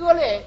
哥嘞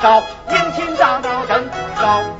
高，迎亲大道真不少。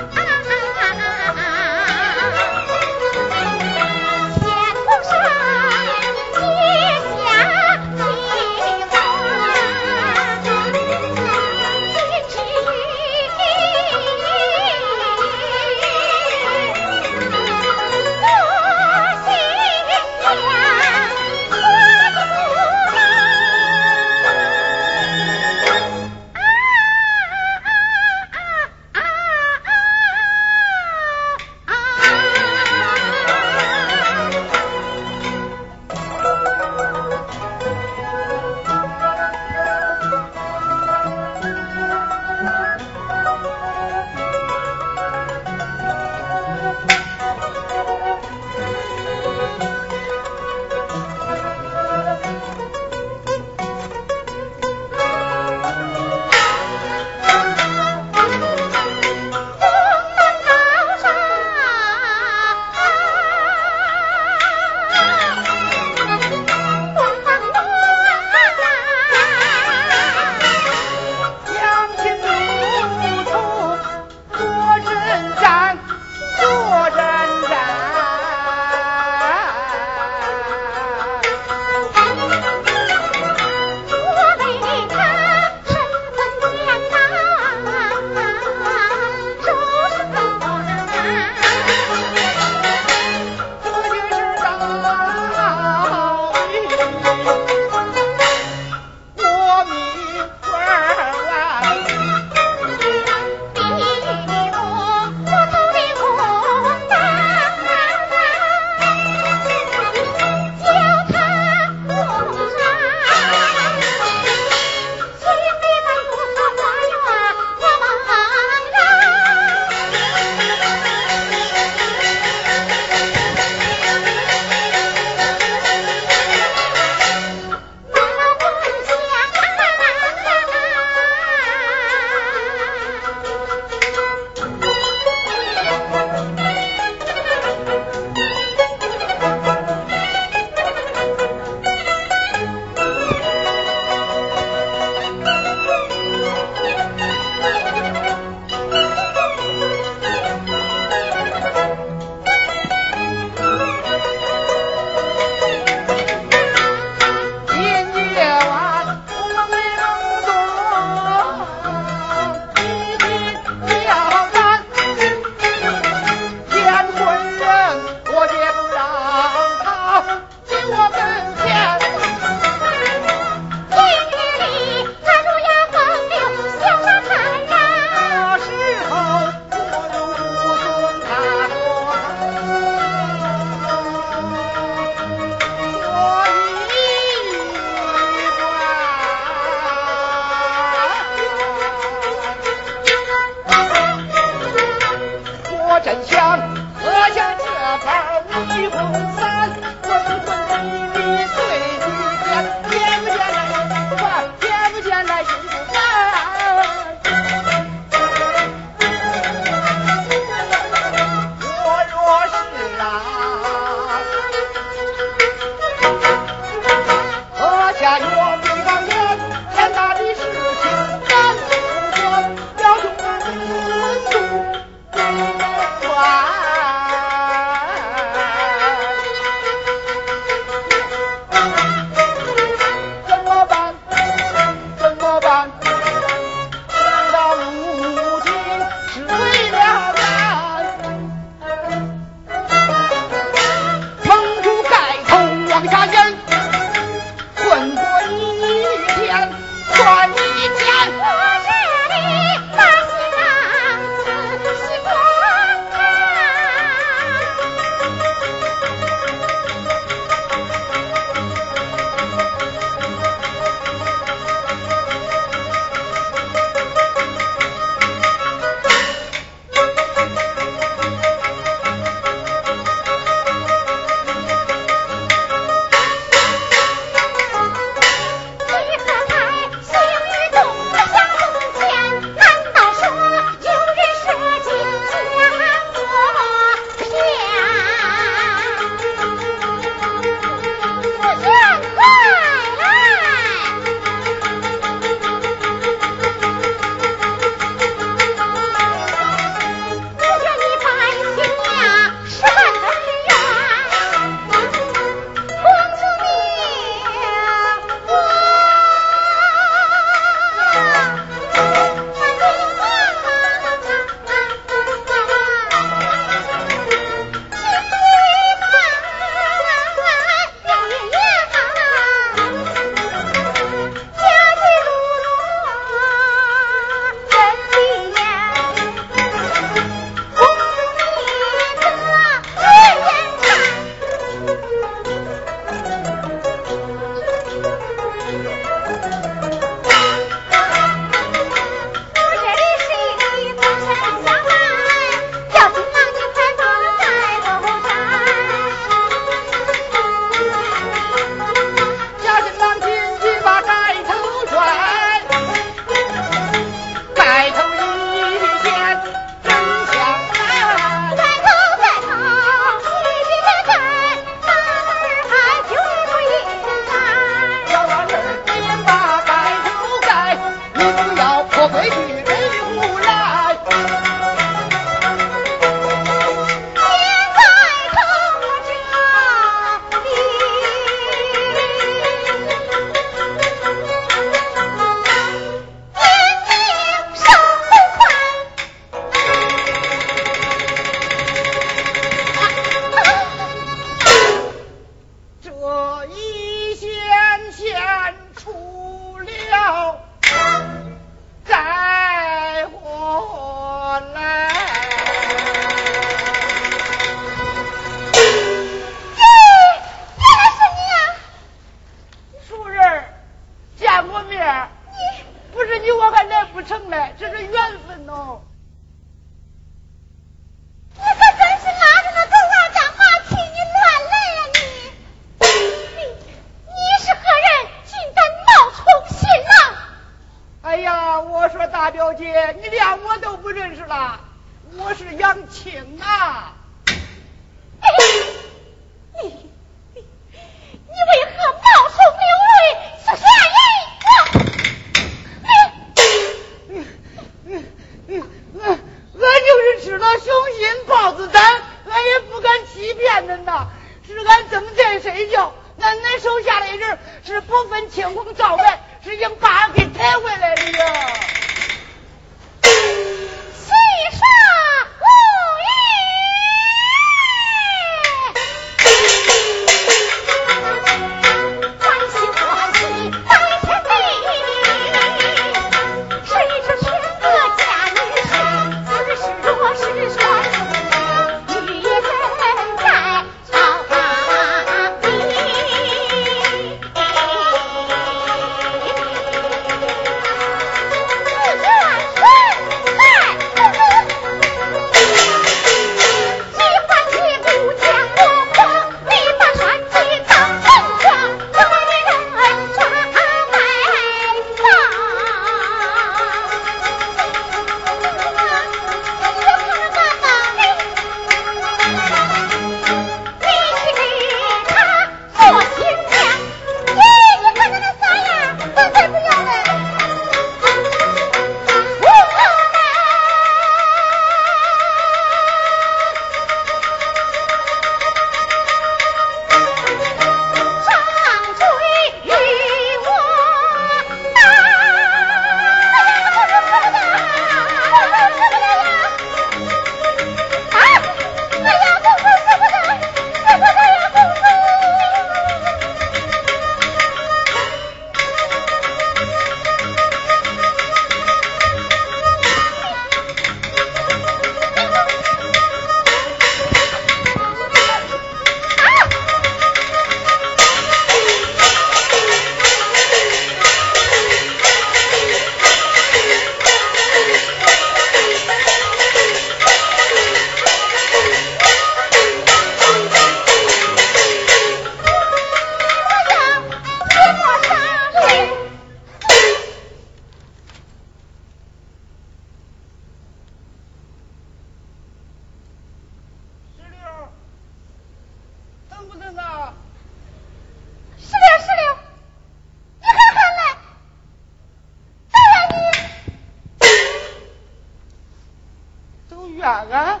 啊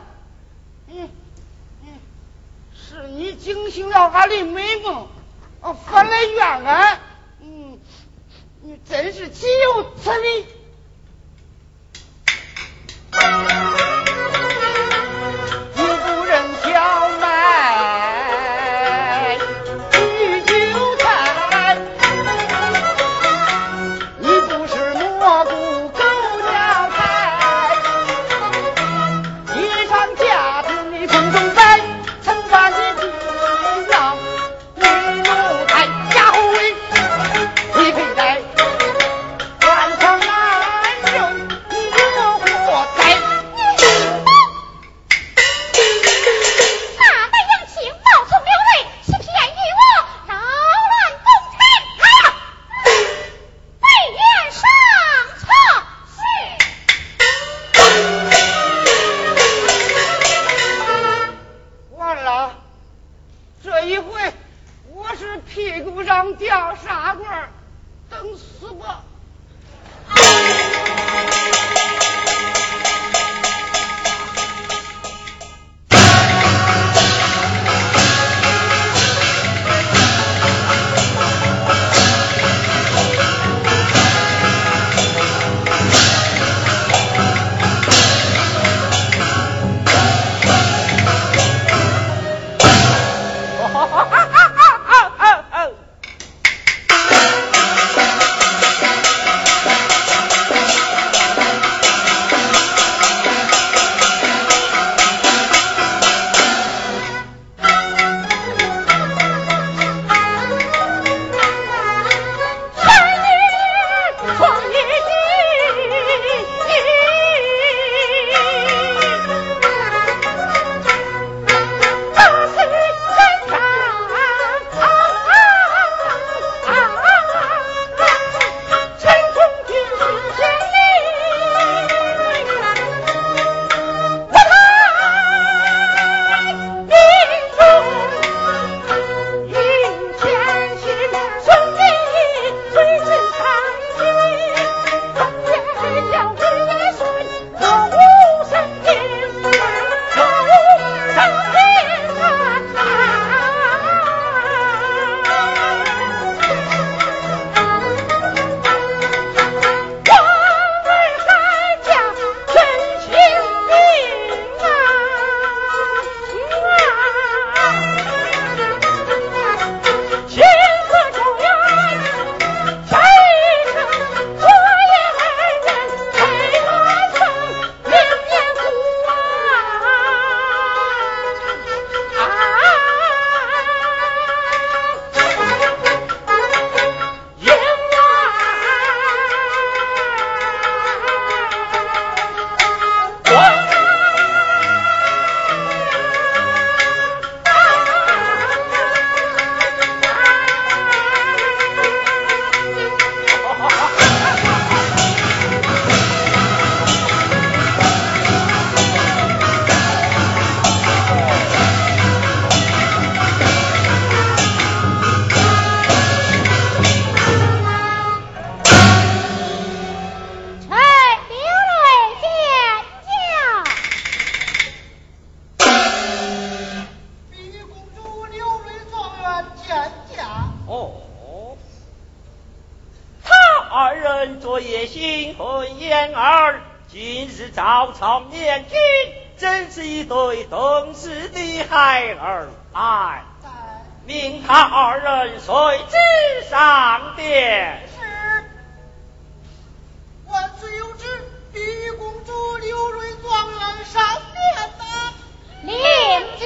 嗯嗯是你惊醒了俺的美梦啊反来怨俺嗯你真是岂有此理！婚燕儿，今日早朝面君，真是一对懂事的孩儿。来，命他二人随之上殿。是，万岁有旨，玉公主刘瑞状元上殿呐。领旨。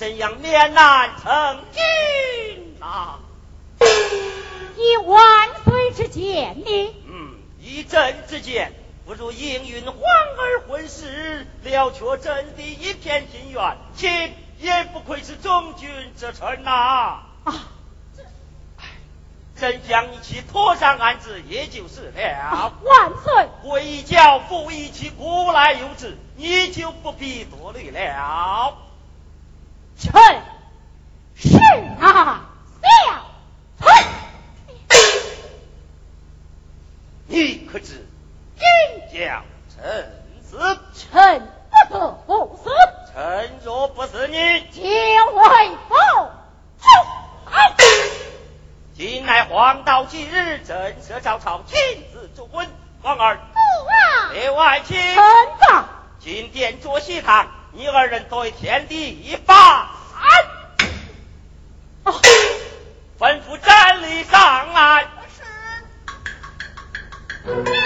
怎样面难成君呐？以万岁之见呢？嗯，以朕之见，不如应允皇儿婚事，了却朕的一片心愿。亲也不愧是忠君之臣呐。啊，这，朕将一起拖上安置，也就是了。万岁，回教父一起古来有旨，你就不必多虑了。臣是啊，你可知君将臣死，臣不得不死。臣若不死你，就为父今乃黄道吉日，朕设朝朝亲自祝婚，皇儿。父啊，内外请。臣在。进殿坐席堂，你二人作为天地一霸。吩咐站立上来。是。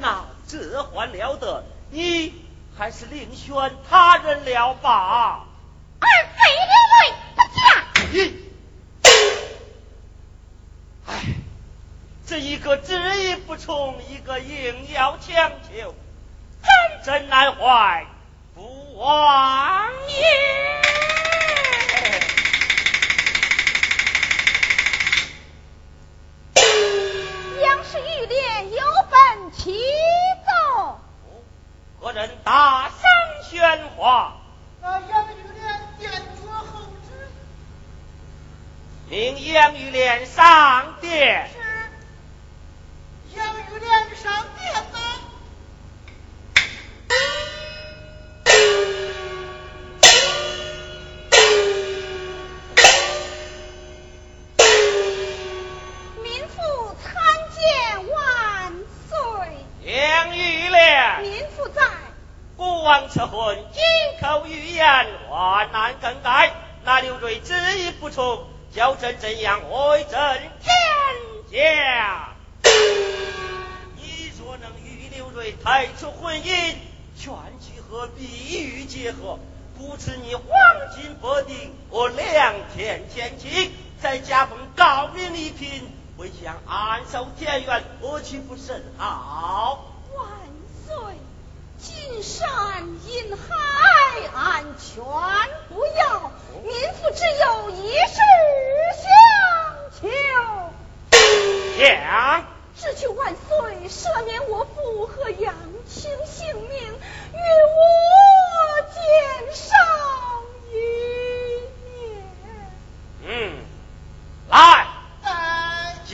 那这还了得？你还是另选他人了吧。二妃不嫁。哎，这一个执意不从，一个硬要强求，真真难怀不忘也。何人大声喧哗？那杨玉莲点着后知，命杨玉莲上殿。是杨玉莲上殿。怎样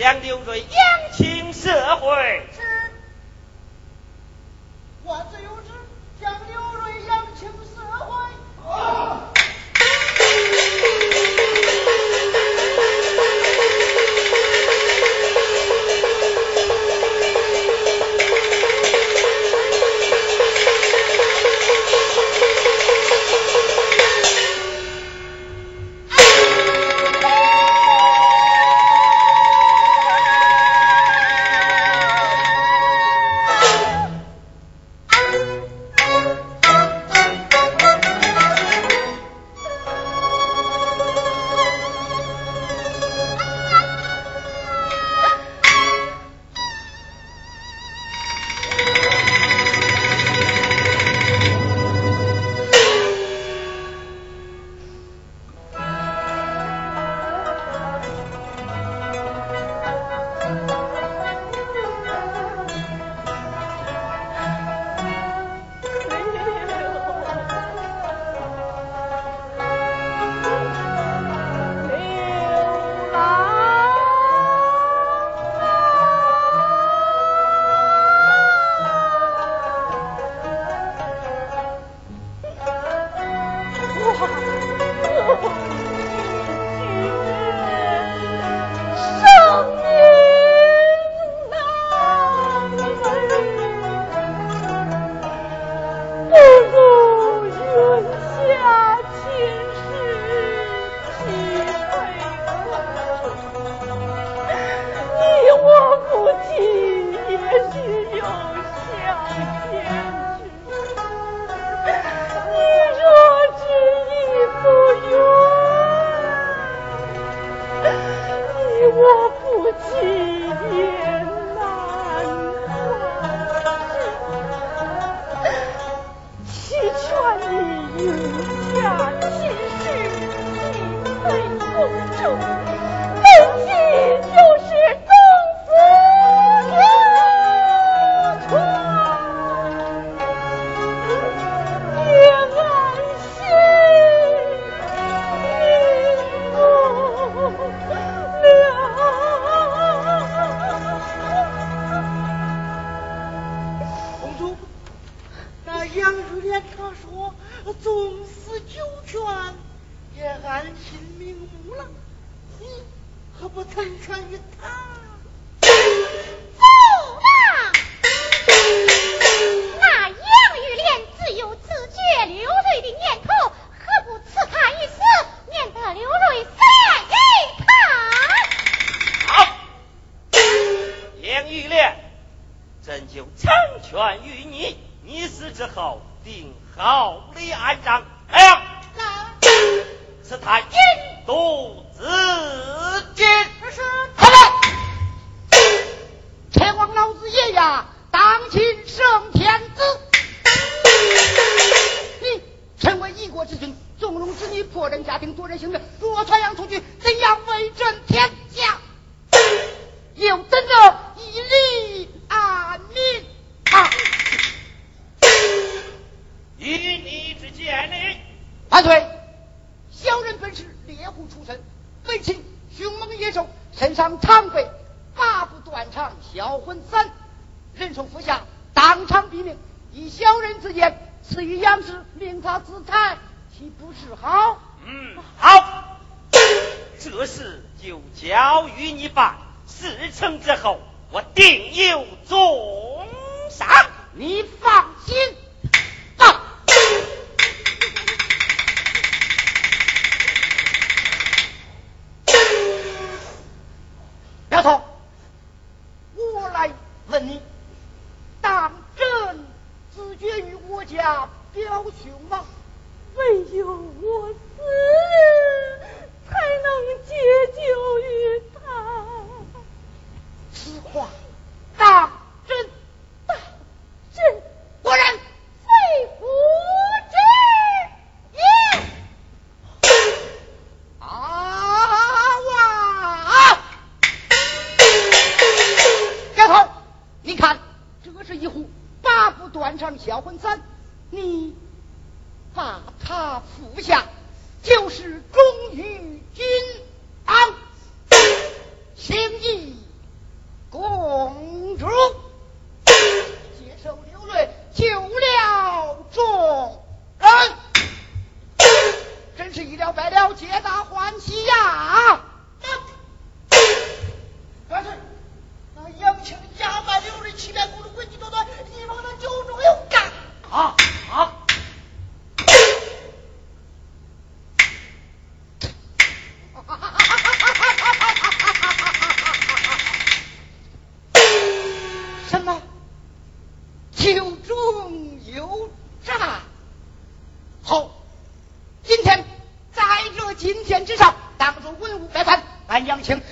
扬柳翠，扬清社会。人从府下当场毙命，以小人之见赐予杨氏，命他自裁，岂不是好？嗯，好，这事就交与你办。事成之后，我定有重赏。你放心。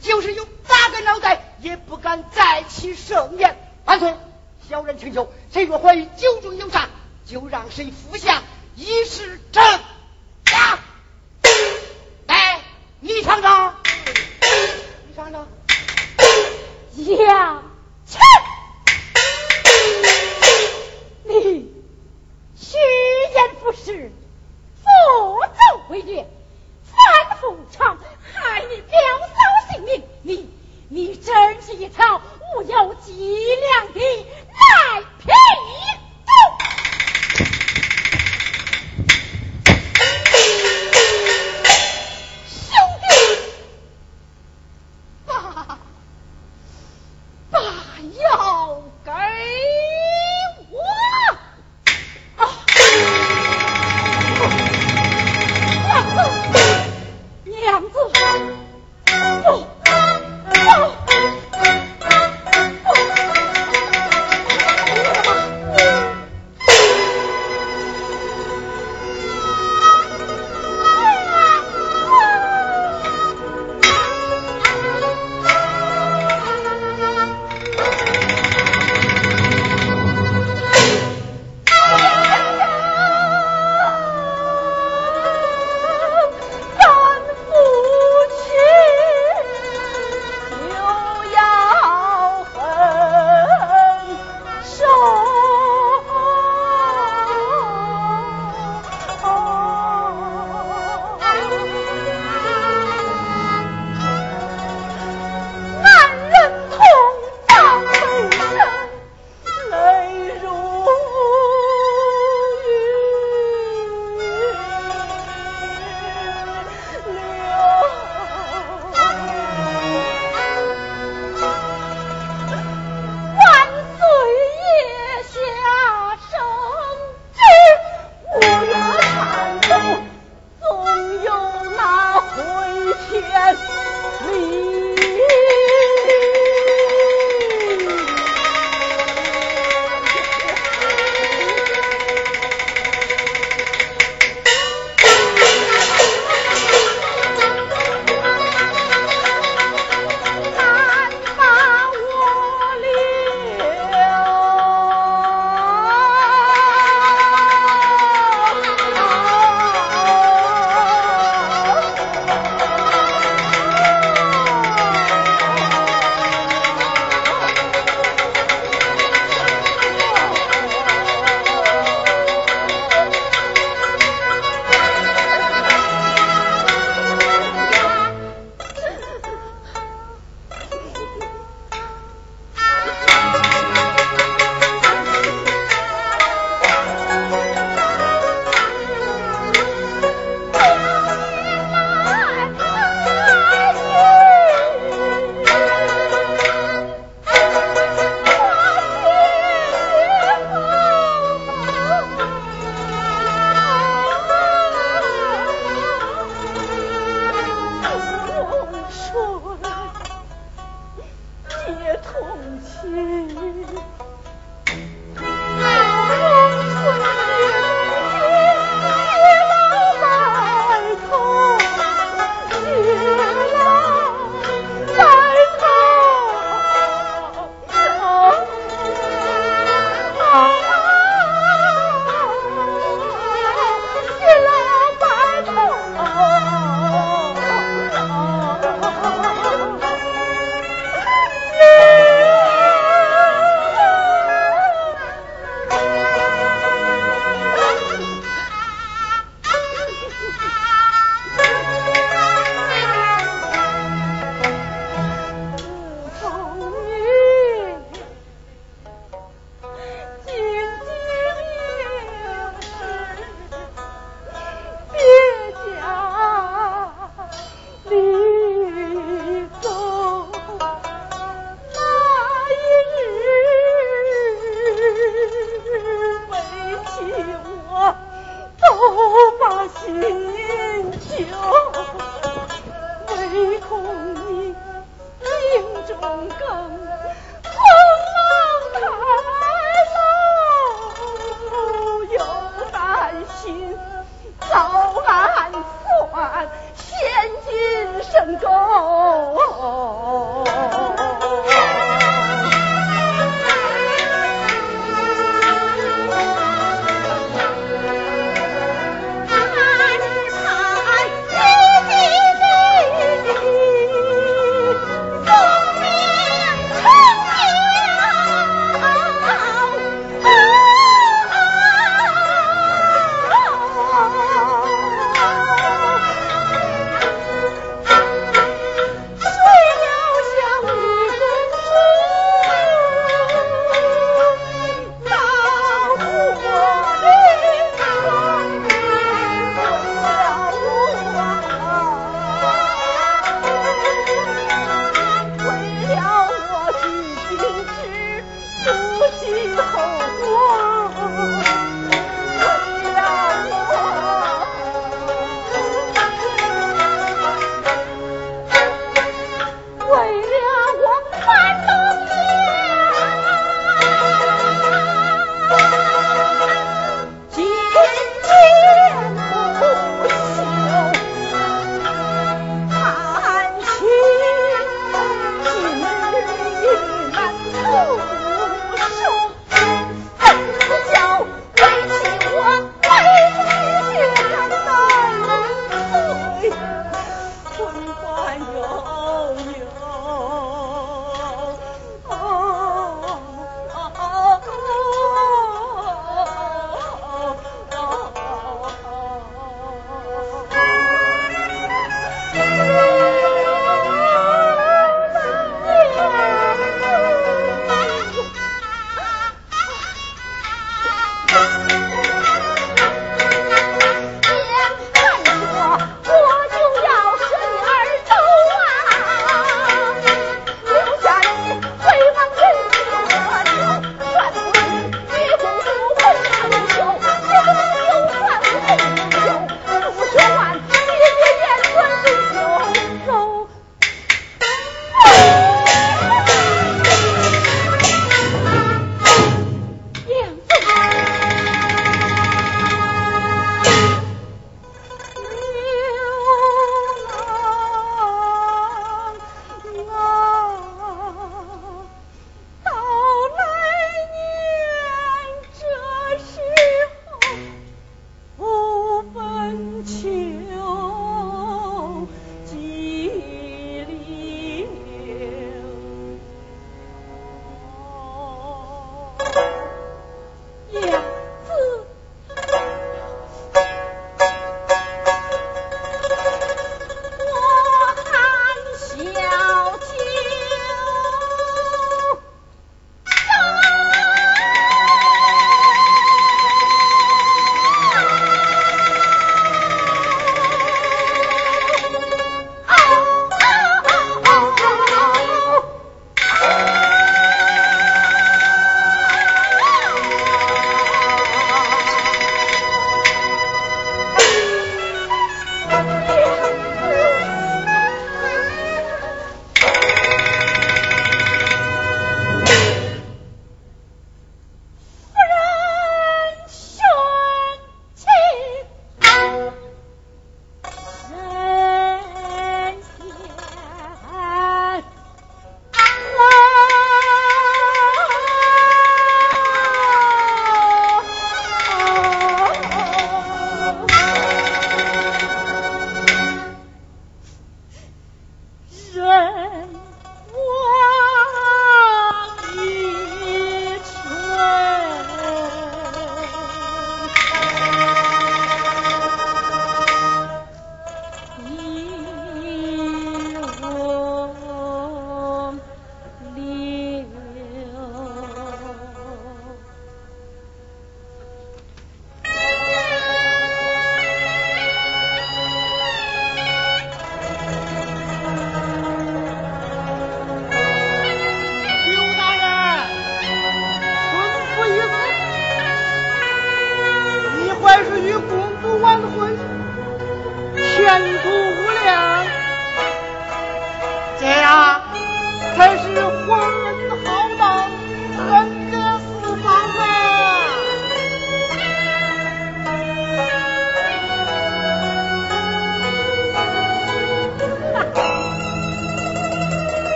就是有八个脑袋也不敢再起盛宴万岁小人请求谁若怀疑酒中有诈就让谁服